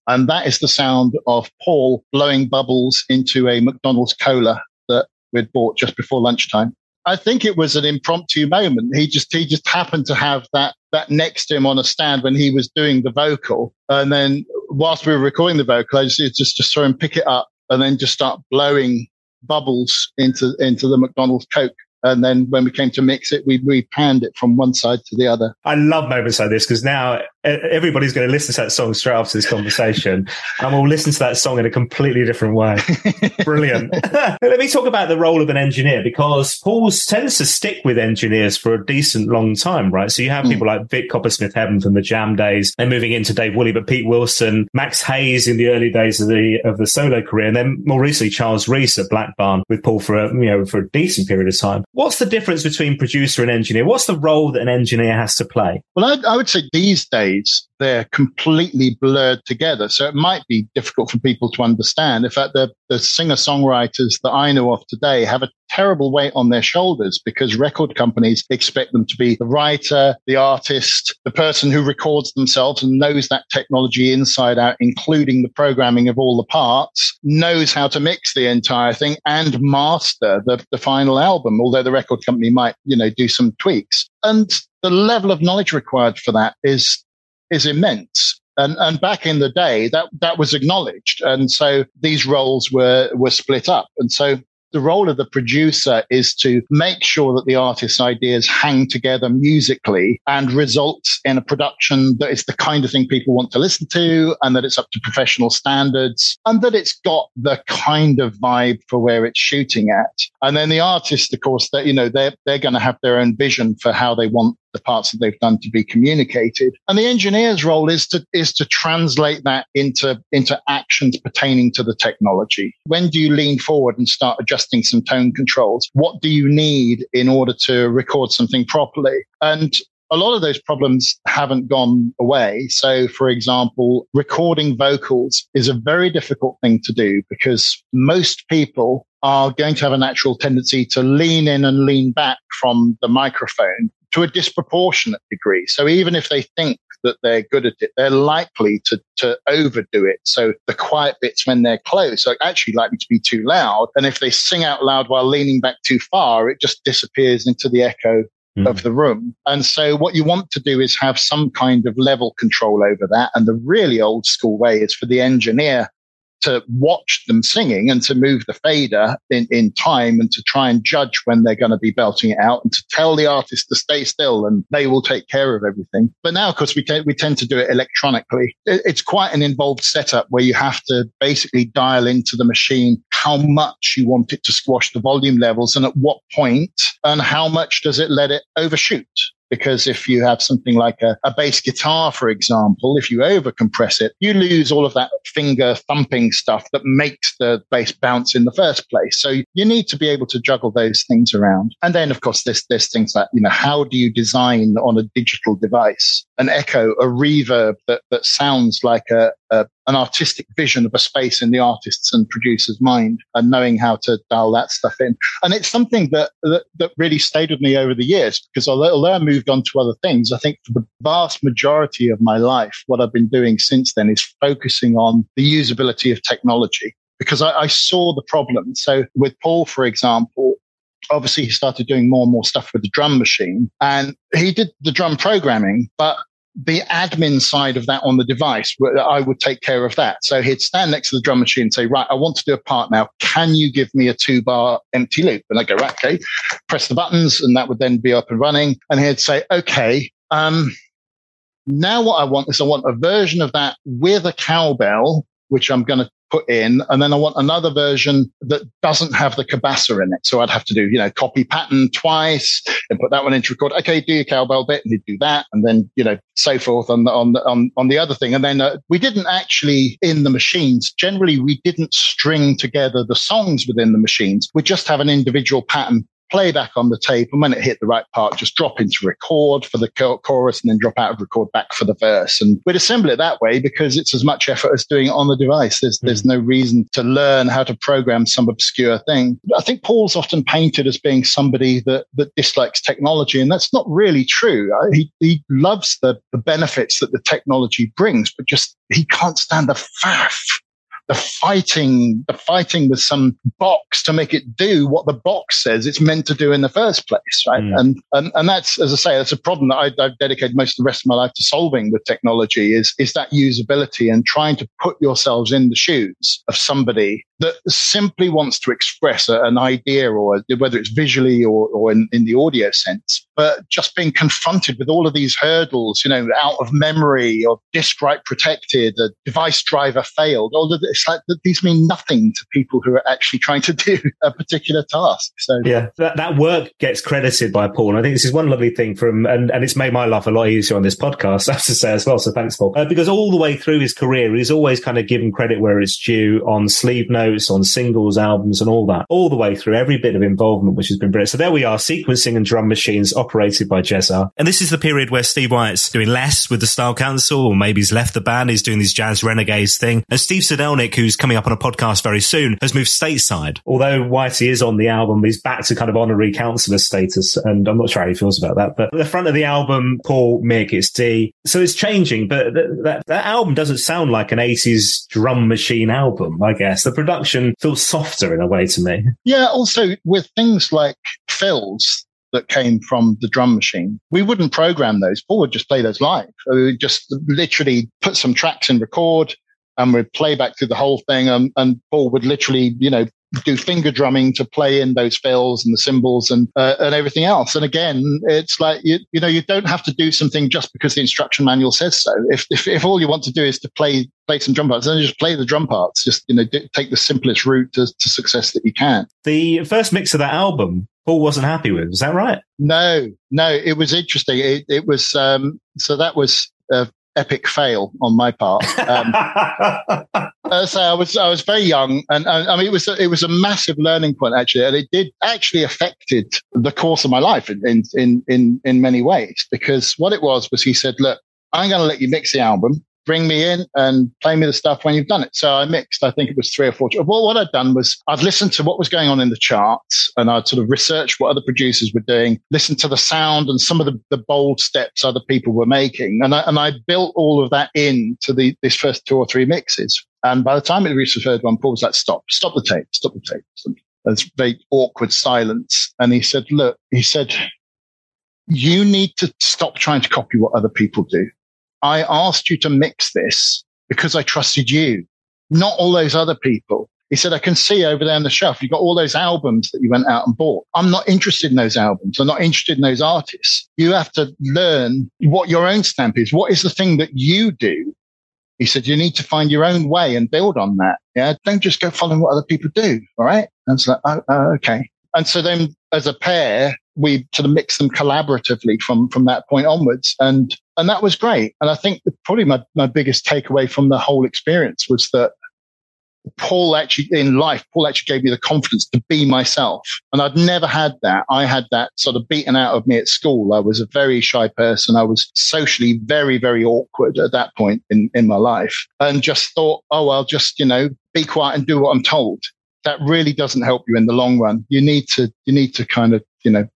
And that is the sound of Paul blowing bubbles into a McDonald's cola that we'd bought just before lunchtime. I think it was an impromptu moment. He just he just happened to have that that next to him on a stand when he was doing the vocal, and then whilst we were recording the vocal, I just just, just saw him pick it up and then just start blowing bubbles into into the McDonald's Coke and then when we came to mix it, we, we panned it from one side to the other. I love moments like this because now everybody's going to listen to that song straight after this conversation and we'll listen to that song in a completely different way. Brilliant. Let me talk about the role of an engineer because Paul tends to stick with engineers for a decent long time, right? So you have mm. people like Vic Coppersmith Heaven from the Jam days and moving into Dave Woolley, but Pete Wilson, Max Hayes in the early days of the of the solo career, and then more recently Charles Rees at Black Barn with Paul for a you know for a decent period of time. What's the difference between producer and engineer? What's the role that an engineer has to play? Well, I, I would say these days they're completely blurred together. So it might be difficult for people to understand. In fact, the, the singer songwriters that I know of today have a terrible weight on their shoulders because record companies expect them to be the writer, the artist, the person who records themselves and knows that technology inside out, including the programming of all the parts, knows how to mix the entire thing and master the, the final album, although the record company might, you know, do some tweaks. And the level of knowledge required for that is is immense. And, and back in the day, that, that was acknowledged. And so these roles were, were split up. And so the role of the producer is to make sure that the artist's ideas hang together musically and results in a production that is the kind of thing people want to listen to and that it's up to professional standards and that it's got the kind of vibe for where it's shooting at. And then the artist, of course, that, you know, they're, they're going to have their own vision for how they want the parts that they've done to be communicated. And the engineer's role is to, is to translate that into, into actions pertaining to the technology. When do you lean forward and start adjusting some tone controls? What do you need in order to record something properly? And a lot of those problems haven't gone away. So, for example, recording vocals is a very difficult thing to do because most people are going to have a natural tendency to lean in and lean back from the microphone to a disproportionate degree. So even if they think that they're good at it, they're likely to, to overdo it. So the quiet bits when they're close are actually likely to be too loud. And if they sing out loud while leaning back too far, it just disappears into the echo mm. of the room. And so what you want to do is have some kind of level control over that. And the really old school way is for the engineer to watch them singing and to move the fader in, in time and to try and judge when they're going to be belting it out and to tell the artist to stay still and they will take care of everything. But now, of course, we, t- we tend to do it electronically. It's quite an involved setup where you have to basically dial into the machine how much you want it to squash the volume levels and at what point and how much does it let it overshoot. Because if you have something like a, a bass guitar, for example, if you overcompress it, you lose all of that finger thumping stuff that makes the bass bounce in the first place. So you need to be able to juggle those things around. And then, of course, there's, there's things like, you know, how do you design on a digital device an echo, a reverb that, that sounds like a, an artistic vision of a space in the artist's and producer's mind and knowing how to dial that stuff in. And it's something that, that, that really stayed with me over the years because although, although I moved on to other things, I think for the vast majority of my life, what I've been doing since then is focusing on the usability of technology because I, I saw the problem. So with Paul, for example, obviously he started doing more and more stuff with the drum machine and he did the drum programming, but the admin side of that on the device, I would take care of that. So he'd stand next to the drum machine and say, right, I want to do a part now. Can you give me a two bar empty loop? And I'd go, right, okay, press the buttons and that would then be up and running. And he'd say, okay, um, now what I want is I want a version of that with a cowbell, which I'm going to put in. And then I want another version that doesn't have the cabasa in it. So I'd have to do, you know, copy pattern twice and put that one into record. Okay, do your cowbell bit and he'd do that. And then, you know, so forth on the, on the, on, on the other thing. And then uh, we didn't actually in the machines. Generally, we didn't string together the songs within the machines. We just have an individual pattern playback on the tape. And when it hit the right part, just drop into record for the chorus and then drop out of record back for the verse. And we'd assemble it that way because it's as much effort as doing it on the device. There's, there's hmm. no reason to learn how to program some obscure thing. I think Paul's often painted as being somebody that, that dislikes technology. And that's not really true. He, he loves the, the benefits that the technology brings, but just he can't stand the faff the fighting, the fighting with some box to make it do what the box says it's meant to do in the first place, right? Mm. And, and and that's, as I say, that's a problem that I, I've dedicated most of the rest of my life to solving with technology is is that usability and trying to put yourselves in the shoes of somebody that simply wants to express a, an idea or whether it's visually or, or in, in the audio sense, but just being confronted with all of these hurdles, you know, out of memory or disk write protected, a device driver failed, all of it's like these mean nothing to people who are actually trying to do a particular task. So yeah, that, that work gets credited by Paul. And I think this is one lovely thing from, and, and it's made my life a lot easier on this podcast, I have to say as well. So thanks, Paul. Uh, because all the way through his career, he's always kind of given credit where it's due on sleeve notes notes on singles, albums, and all that, all the way through every bit of involvement, which has been brilliant. So there we are, sequencing and drum machines operated by Jezza. And this is the period where Steve White's doing less with the Style Council, or maybe he's left the band, he's doing this Jazz Renegades thing. And Steve Sidelnyk, who's coming up on a podcast very soon, has moved stateside. Although Whitey is on the album, he's back to kind of honorary councillor status, and I'm not sure how he feels about that. But the front of the album, Paul, Mick, it's D. So it's changing, but th- that, that album doesn't sound like an 80s drum machine album, I guess. The production production feels softer in a way to me. Yeah. Also with things like fills that came from the drum machine, we wouldn't program those. Paul would just play those live. We would just literally put some tracks in record and we'd play back through the whole thing. And, and Paul would literally, you know, do finger drumming to play in those fills and the cymbals and uh, and everything else. And again, it's like you you know you don't have to do something just because the instruction manual says so. If if, if all you want to do is to play play some drum parts, then just play the drum parts. Just you know take the simplest route to, to success that you can. The first mix of that album, Paul wasn't happy with. Is that right? No, no. It was interesting. It, it was um, so that was a epic fail on my part. Um, uh, so I was I was very young, and, and, I mean it was a, it was a massive learning point actually, and it did actually affected the course of my life in in in in many ways because what it was was he said, look, I'm going to let you mix the album bring me in and play me the stuff when you've done it. So I mixed, I think it was three or four. Well, what I'd done was I'd listened to what was going on in the charts and I'd sort of researched what other producers were doing, listened to the sound and some of the, the bold steps other people were making. And I, and I built all of that into the, this first two or three mixes. And by the time it reached the third one, Paul was like, stop, stop the tape, stop the tape. There's very awkward silence. And he said, look, he said, you need to stop trying to copy what other people do. I asked you to mix this because I trusted you, not all those other people. He said, I can see over there on the shelf, you've got all those albums that you went out and bought. I'm not interested in those albums. I'm not interested in those artists. You have to learn what your own stamp is. What is the thing that you do? He said, you need to find your own way and build on that. Yeah. Don't just go following what other people do. All right. And it's like, oh, oh, okay. And so then as a pair, we sort of mixed them collaboratively from, from that point onwards. And, and that was great. And I think probably my, my biggest takeaway from the whole experience was that Paul actually in life, Paul actually gave me the confidence to be myself. And I'd never had that. I had that sort of beaten out of me at school. I was a very shy person. I was socially very, very awkward at that point in, in my life and just thought, oh, I'll just, you know, be quiet and do what I'm told. That really doesn't help you in the long run. You need to, you need to kind of, you know,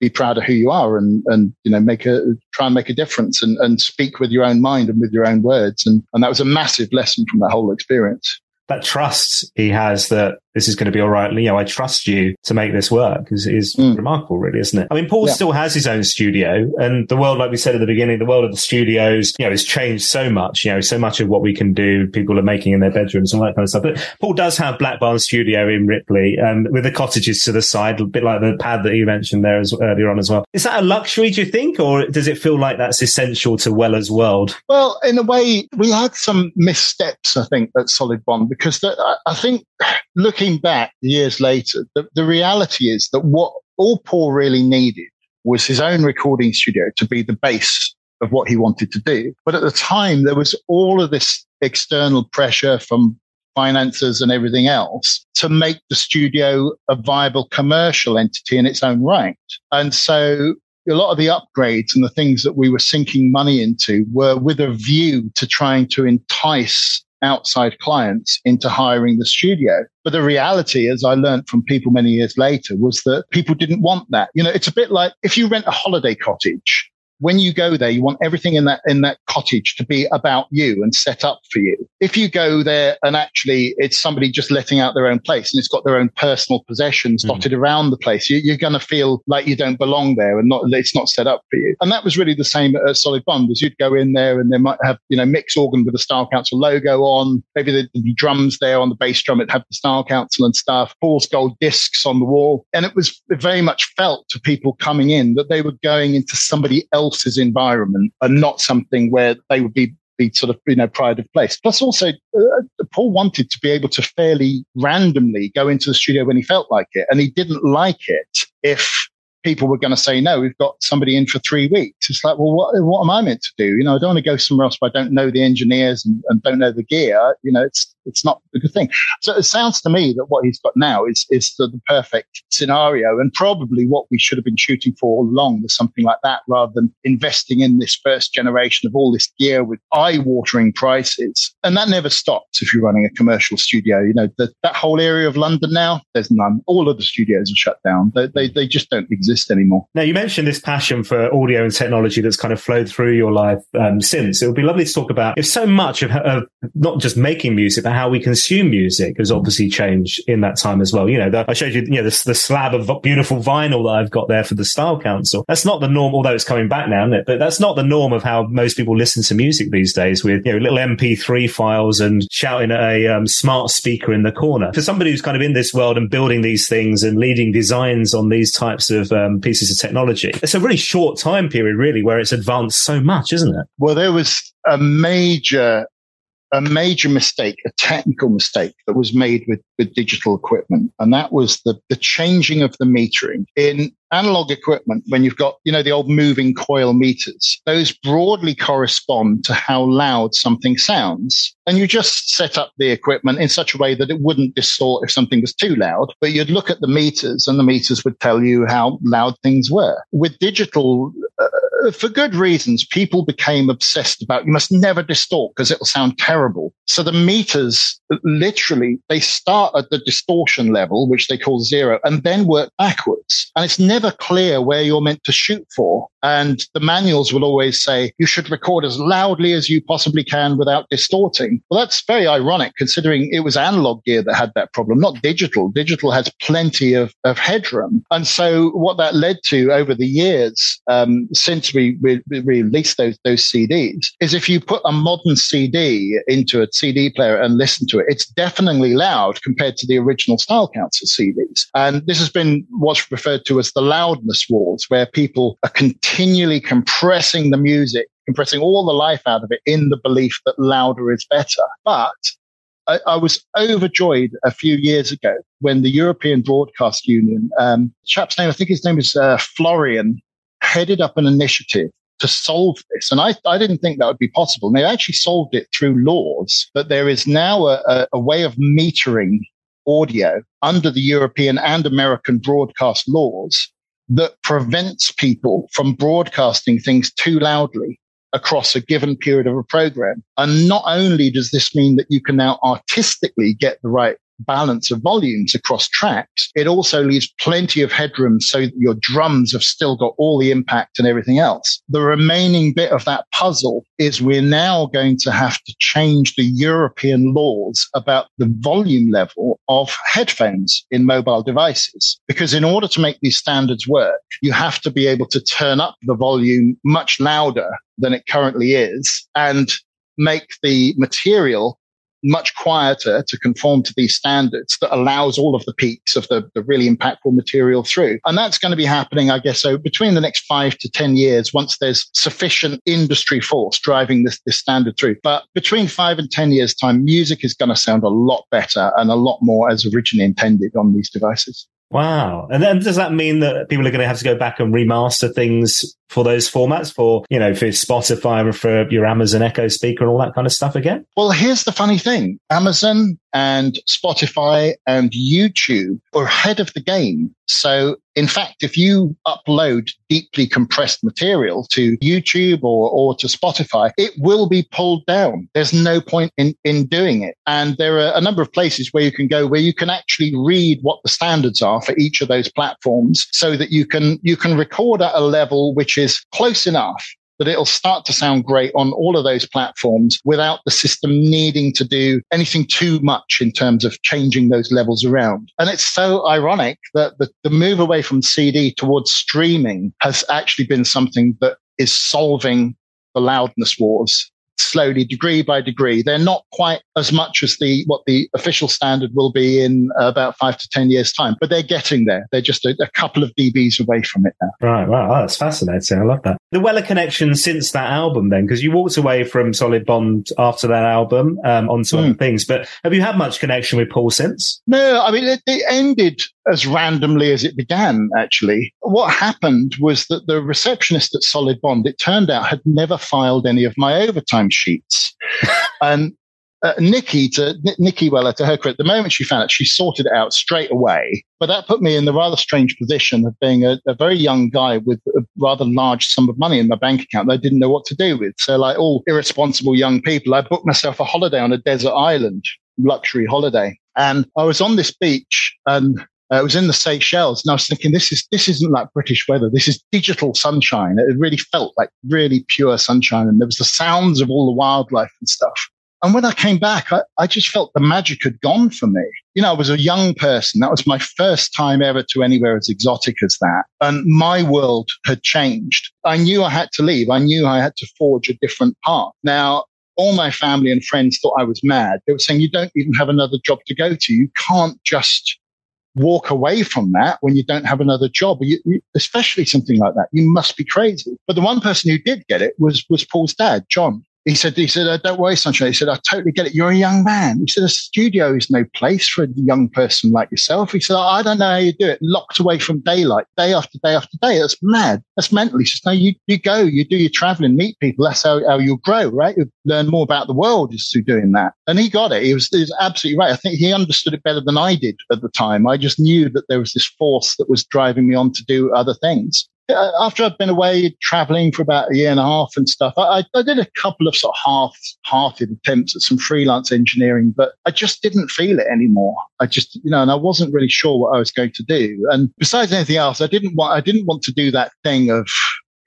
be proud of who you are and, and, you know, make a, try and make a difference and, and speak with your own mind and with your own words. And, and that was a massive lesson from that whole experience. That trust he has that this is going to be all right. Leo, I trust you to make this work is, is mm. remarkable, really, isn't it? I mean, Paul yeah. still has his own studio and the world, like we said at the beginning, the world of the studios, you know, has changed so much, you know, so much of what we can do, people are making in their bedrooms and all that kind of stuff. But Paul does have Black Barn Studio in Ripley, um, with the cottages to the side, a bit like the pad that you mentioned there as earlier on as well. Is that a luxury, do you think, or does it feel like that's essential to Weller's world? Well, in a way, we had some missteps, I think, at Solid Bond because the, I think looking back years later, the, the reality is that what all Paul really needed was his own recording studio to be the base of what he wanted to do. But at the time, there was all of this external pressure from finances and everything else to make the studio a viable commercial entity in its own right. And so a lot of the upgrades and the things that we were sinking money into were with a view to trying to entice outside clients into hiring the studio. But the reality, as I learned from people many years later, was that people didn't want that. You know, it's a bit like if you rent a holiday cottage when you go there, you want everything in that, in that cottage to be about you and set up for you. If you go there and actually it's somebody just letting out their own place and it's got their own personal possessions mm dotted around the place, you, are going to feel like you don't belong there and not, it's not set up for you. And that was really the same at Solid Bond as you'd go in there and they might have, you know, mix organ with the Style Council logo on, maybe the, the drums there on the bass drum, it had the Style Council and stuff, Paul's gold discs on the wall. And it was very much felt to people coming in that they were going into somebody else environment and not something where they would be be sort of you know pride of place. Plus, also uh, Paul wanted to be able to fairly randomly go into the studio when he felt like it, and he didn't like it if people were going to say no. We've got somebody in for three weeks. It's like, well, what what am I meant to do? You know, I don't want to go somewhere else, but I don't know the engineers and, and don't know the gear. You know, it's it's not a good thing. So it sounds to me that what he's got now is is the, the perfect scenario, and probably what we should have been shooting for all along was something like that, rather than investing in this first generation of all this gear with eye-watering prices. And that never stops if you're running a commercial studio. You know, the, that whole area of London now, there's none. All of the studios are shut down. They, they, they just don't exist exist anymore. Now, you mentioned this passion for audio and technology that's kind of flowed through your life um, since. It would be lovely to talk about if so much of, of, not just making music, but how we consume music has obviously changed in that time as well. You know, the, I showed you, you know, the, the, slab of beautiful vinyl that I've got there for the Style Council. That's not the norm, although it's coming back now, isn't it? But that's not the norm of how most people listen to music these days with, you know, little MP3 files and shouting at a um, smart speaker in the corner. For somebody who's kind of in this world and building these things and leading designs on these types of um, pieces of technology, it's a really short time period, really, where it's advanced so much, isn't it? Well, there was a major a major mistake, a technical mistake that was made with, with digital equipment. And that was the, the changing of the metering. In analog equipment, when you've got, you know, the old moving coil meters, those broadly correspond to how loud something sounds. And you just set up the equipment in such a way that it wouldn't distort if something was too loud, but you'd look at the meters and the meters would tell you how loud things were. With digital, for good reasons, people became obsessed about you must never distort because it'll sound terrible. So the meters literally, they start at the distortion level, which they call zero, and then work backwards. And it's never clear where you're meant to shoot for. And the manuals will always say you should record as loudly as you possibly can without distorting. Well, that's very ironic considering it was analog gear that had that problem, not digital. Digital has plenty of, of headroom. And so what that led to over the years, um, since we, released those, those CDs is if you put a modern CD into a CD player and listen to it, it's deafeningly loud compared to the original Style Council CDs. And this has been what's referred to as the loudness wars, where people are continually compressing the music, compressing all the life out of it in the belief that louder is better. But I, I was overjoyed a few years ago when the European Broadcast Union, um, chap's name, I think his name is uh, Florian, headed up an initiative to solve this. And I, I didn't think that would be possible. And they actually solved it through laws, but there is now a, a, a way of metering audio under the European and American broadcast laws that prevents people from broadcasting things too loudly across a given period of a program. And not only does this mean that you can now artistically get the right balance of volumes across tracks, it also leaves plenty of headroom so that your drums have still got all the impact and everything else. The remaining bit of that puzzle is we're now going to have to change the European laws about the volume level of headphones in mobile devices. Because in order to make these standards work, you have to be able to turn up the volume much louder than it currently is and make the material much quieter to conform to these standards that allows all of the peaks of the, the really impactful material through. And that's going to be happening, I guess, so between the next five to 10 years, once there's sufficient industry force driving this, this standard through. But between five and 10 years time, music is going to sound a lot better and a lot more as originally intended on these devices. Wow. And then does that mean that people are going to have to go back and remaster things for those formats for, you know, for Spotify and for your Amazon Echo speaker and all that kind of stuff again? Well, here's the funny thing. Amazon and Spotify and YouTube are ahead of the game. So in fact, if you upload deeply compressed material to YouTube or, or to Spotify, it will be pulled down. There's no point in, in doing it. And there are a number of places where you can go where you can actually read what the standards are for each of those platforms so that you can, you can record at a level which is close enough that it'll start to sound great on all of those platforms without the system needing to do anything too much in terms of changing those levels around. And it's so ironic that the, the move away from CD towards streaming has actually been something that is solving the loudness wars slowly, degree by degree. They're not quite as much as the what the official standard will be in about five to ten years' time, but they're getting there. They're just a, a couple of dBs away from it now. Right, wow, that's fascinating. I love that. The Weller connection since that album, then, because you walked away from Solid Bond after that album um, onto mm. other things, but have you had much connection with Paul since? No, I mean it, it ended as randomly as it began, actually. What happened was that the receptionist at Solid Bond, it turned out, had never filed any of my overtime sheets. and uh, Nikki to Nikki Weller to her credit, the moment she found it, she sorted it out straight away. But that put me in the rather strange position of being a, a, very young guy with a rather large sum of money in my bank account that I didn't know what to do with. So, like all irresponsible young people, I booked myself a holiday on a desert island, luxury holiday, and I was on this beach and Uh, it was in the Seychelles, and I was thinking, this is this isn't like British weather. This is digital sunshine. It really felt like really pure sunshine, and there was the sounds of all the wildlife and stuff. And when I came back, I, I just felt the magic had gone for me. You know, I was a young person. That was my first time ever to anywhere as exotic as that. And my world had changed. I knew I had to leave. I knew I had to forge a different path. Now, all my family and friends thought I was mad. They were saying, you don't even have another job to go to. You can't just walk away from that when you don't have another job, you, you, especially something like that. You must be crazy. But the one person who did get it was, was Paul's dad, John he said, he said, uh, don't worry, sunshine. He said, I totally get it. You're a young man. He said, a studio is no place for a young person like yourself. He said, I don't know how you do it. Locked away from daylight, day after day after day. That's mad. That's mental. He says, no, you, you go, you do your traveling, meet people. That's how, how you'll grow, right? You learn more about the world just through doing that. And he got it. He was, he was absolutely right. I think he understood it better than I did at the time. I just knew that there was this force that was driving me on to do other things. Uh, after I'd been away traveling for about a year and a half and stuff, I, I did a couple of sort of half-hearted attempts at some freelance engineering, but I just didn't feel it anymore. I just, you know, and I wasn't really sure what I was going to do. And besides anything else, I didn't want, I didn't want to do that thing of,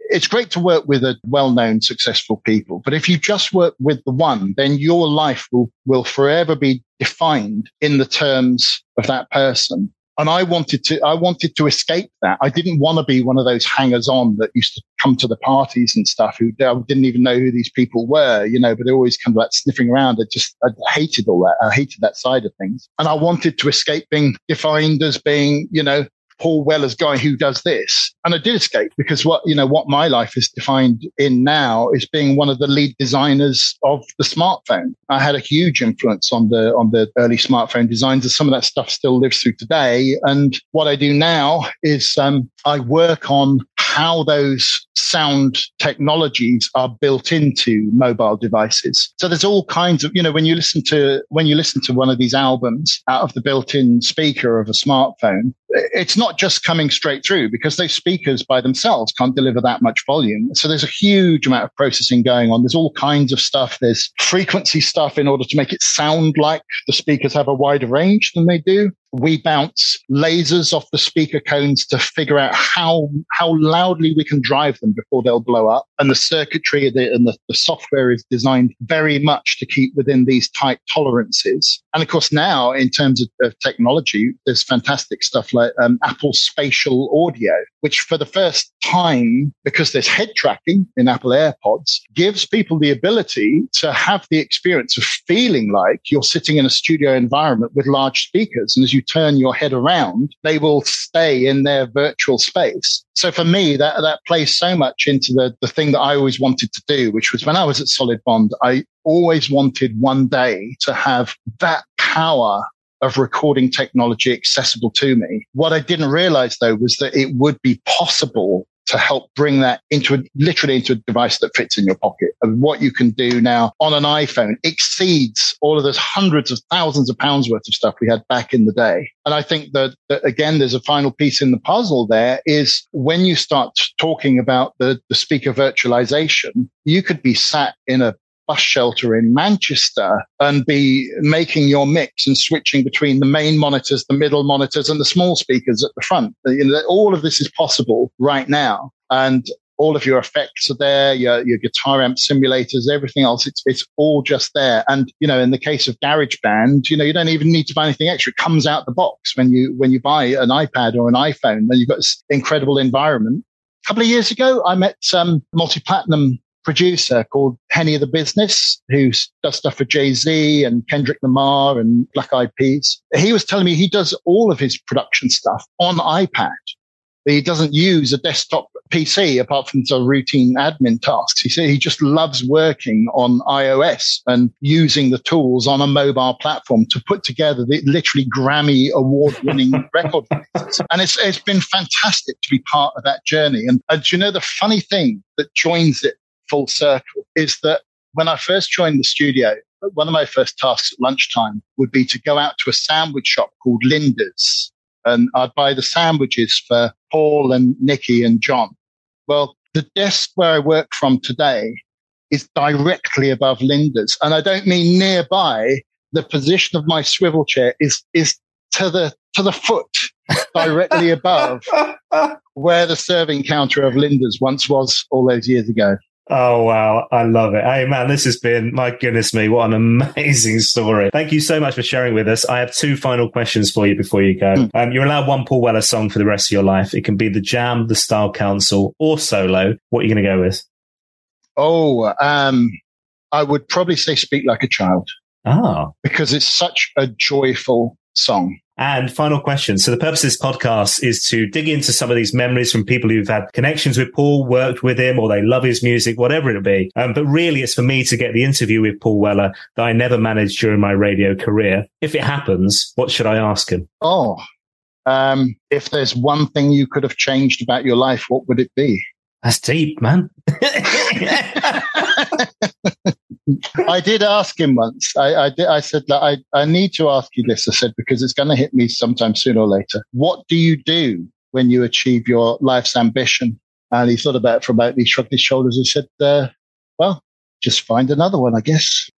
it's great to work with a well-known successful people, but if you just work with the one, then your life will, will forever be defined in the terms of that person and I wanted to, I wanted to escape that. I didn't want to be one of those hangers on that used to come to the parties and stuff who didn't even know who these people were, you know, but they always kind of like sniffing around. I just, I hated all that. I hated that side of things. And I wanted to escape being defined as being, you know, Paul Weller's guy who does this. And I did escape because what, you know, what my life is defined in now is being one of the lead designers of the smartphone. I had a huge influence on the, on the early smartphone designs and some of that stuff still lives through today. And what I do now is, um, I work on how those sound technologies are built into mobile devices. So there's all kinds of, you know, when you listen to, when you listen to one of these albums out of the built-in speaker of a smartphone, it's not just coming straight through because those speakers by themselves can't deliver that much volume. So there's a huge amount of processing going on. There's all kinds of stuff. There's frequency stuff in order to make it sound like the speakers have a wider range than they do we bounce lasers off the speaker cones to figure out how how loudly we can drive them before they'll blow up. And the circuitry and the, the software is designed very much to keep within these tight tolerances. And of course, now in terms of, of technology, there's fantastic stuff like um, Apple Spatial Audio, which for the first time, because there's head tracking in Apple AirPods, gives people the ability to have the experience of feeling like you're sitting in a studio environment with large speakers. And as you turn your head around, they will stay in their virtual space. So for me, that, that plays so much into the, the thing that I always wanted to do, which was when I was at Solid Bond, I always wanted one day to have that power of recording technology accessible to me. What I didn't realize though was that it would be possible to help bring that into a, literally into a device that fits in your pocket. And what you can do now on an iPhone exceeds all of those hundreds of thousands of pounds worth of stuff we had back in the day. And I think that, that again, there's a final piece in the puzzle there is when you start talking about the, the speaker virtualization, you could be sat in a bus shelter in Manchester and be making your mix and switching between the main monitors, the middle monitors, and the small speakers at the front. You know, all of this is possible right now. And all of your effects are there, your, your guitar amp simulators, everything else. It's, it's all just there. And, you know, in the case of GarageBand, you know, you don't even need to buy anything extra. It comes out the box when you, when you buy an iPad or an iPhone, then you've got this incredible environment. A couple of years ago, I met um, some multi-platinum producer called Henny of the Business, who does stuff for Jay Z and Kendrick Lamar and Black Eyed Peas. He was telling me he does all of his production stuff on iPad. He doesn't use a desktop PC apart from some routine admin tasks. He said he just loves working on iOS and using the tools on a mobile platform to put together the literally Grammy award winning record. And it's, it's been fantastic to be part of that journey. And, and you know, the funny thing that joins it full circle is that when I first joined the studio, one of my first tasks at lunchtime would be to go out to a sandwich shop called Linda's. And I'd buy the sandwiches for Paul and Nikki and John. Well, the desk where I work from today is directly above Linda's. And I don't mean nearby. The position of my swivel chair is, is to the, to the foot directly above where the serving counter of Linda's once was all those years ago. Oh wow, I love it. Hey man, this has been my goodness me, what an amazing story. Thank you so much for sharing with us. I have two final questions for you before you go. Mm. Um, you're allowed one Paul Weller song for the rest of your life. It can be the Jam, the Style Council, or solo. What are you going to go with? Oh, um, I would probably say "Speak Like a Child." Ah, because it's such a joyful song. And final question. So the purpose of this podcast is to dig into some of these memories from people who've had connections with Paul, worked with him, or they love his music, whatever it will be. Um, but really it's for me to get the interview with Paul Weller that I never managed during my radio career. If it happens, what should I ask him? Oh, um, if there's one thing you could have changed about your life, what would it be? That's deep, man. I did ask him once. I, I, did, I said that I, I need to ask you this. I said because it's going to hit me sometime sooner or later. What do you do when you achieve your life's ambition? And he thought about it for about. He shrugged his shoulders and said, uh, "Well, just find another one, I guess."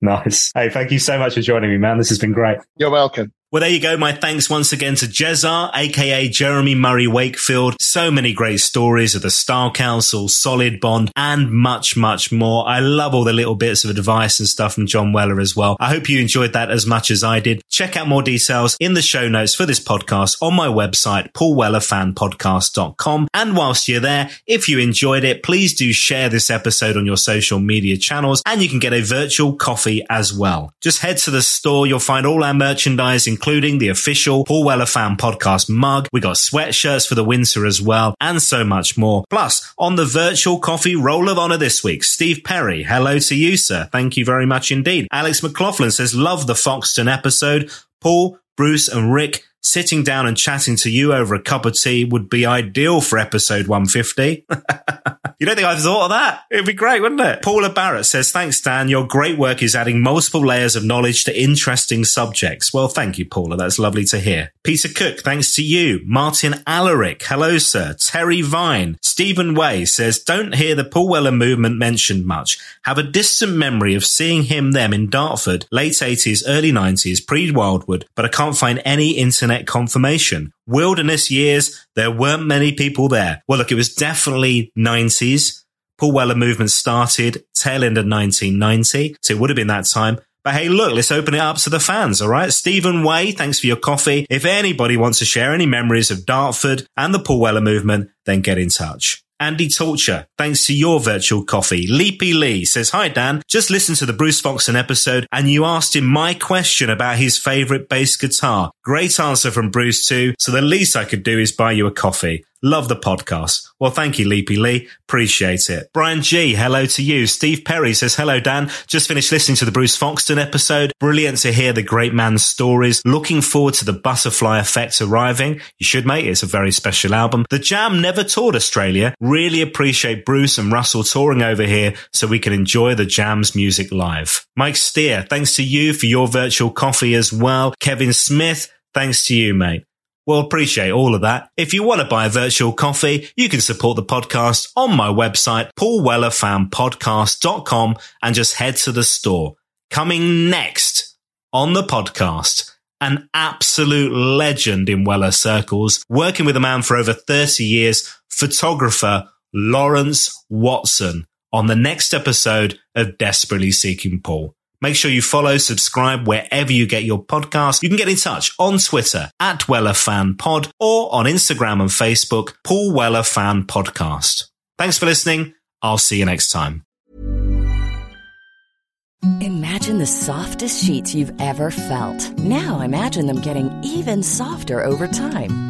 Nice. Hey, thank you so much for joining me, man. This has been great. You're welcome. Well, there you go. My thanks once again to Jezar, aka Jeremy Murray Wakefield. So many great stories of the Style Council, Solid Bond, and much, much more. I love all the little bits of advice and stuff from John Weller as well. I hope you enjoyed that as much as I did. Check out more details in the show notes for this podcast on my website, paulwellerfanpodcast.com. And whilst you're there, if you enjoyed it, please do share this episode on your social media channels and you can get a virtual coffee as well. Just head to the store. You'll find all our merchandise, including the official Paul Weller Fan Podcast mug. We got sweatshirts for the winter as well, and so much more. Plus, on the virtual coffee roll of honor this week, Steve Perry. Hello to you, sir. Thank you very much indeed. Alex McLaughlin says, love the Foxton episode. Paul, Bruce and Rick sitting down and chatting to you over a cup of tea would be ideal for episode 150. you don't think I've thought of that? It'd be great, wouldn't it? Paula Barrett says, thanks, Dan. Your great work is adding multiple layers of knowledge to interesting subjects. Well, thank you, Paula. That's lovely to hear. Peter Cook, thanks to you. Martin Alaric, hello, sir. Terry Vine. Stephen Way says, don't hear the Paul Weller movement mentioned much. Have a distant memory of seeing him, them in Dartford, late 80s, early 90s, pre-Wildwood, but I can't find any internet confirmation. Wilderness years, there weren't many people there. Well, look, it was definitely 90s. Paul Weller movement started tail end of 1990. So it would have been that time. But hey, look, let's open it up to the fans, all right? Stephen Way, thanks for your coffee. If anybody wants to share any memories of Dartford and the Paul Weller movement, then get in touch. Andy Torture, thanks to your virtual coffee. Leapy Lee says, Hi Dan, just listen to the Bruce Foxton episode and you asked him my question about his favorite bass guitar. Great answer from Bruce too. So the least I could do is buy you a coffee. Love the podcast. Well, thank you, Leapy Lee. Appreciate it. Brian G, hello to you. Steve Perry says, hello, Dan. Just finished listening to the Bruce Foxton episode. Brilliant to hear the great man's stories. Looking forward to the butterfly effect arriving. You should, mate. It's a very special album. The Jam never toured Australia. Really appreciate Bruce and Russell touring over here so we can enjoy the Jam's music live. Mike Steer, thanks to you for your virtual coffee as well. Kevin Smith, thanks to you, mate. We'll appreciate all of that. If you want to buy a virtual coffee, you can support the podcast on my website, paulwellerfanpodcast.com and just head to the store. Coming next on the podcast, an absolute legend in Weller circles, working with a man for over 30 years, photographer Lawrence Watson on the next episode of Desperately Seeking Paul. Make sure you follow, subscribe wherever you get your podcast. You can get in touch on Twitter at Weller Fan Pod or on Instagram and Facebook, Paul Weller Fan Podcast. Thanks for listening. I'll see you next time. Imagine the softest sheets you've ever felt. Now imagine them getting even softer over time.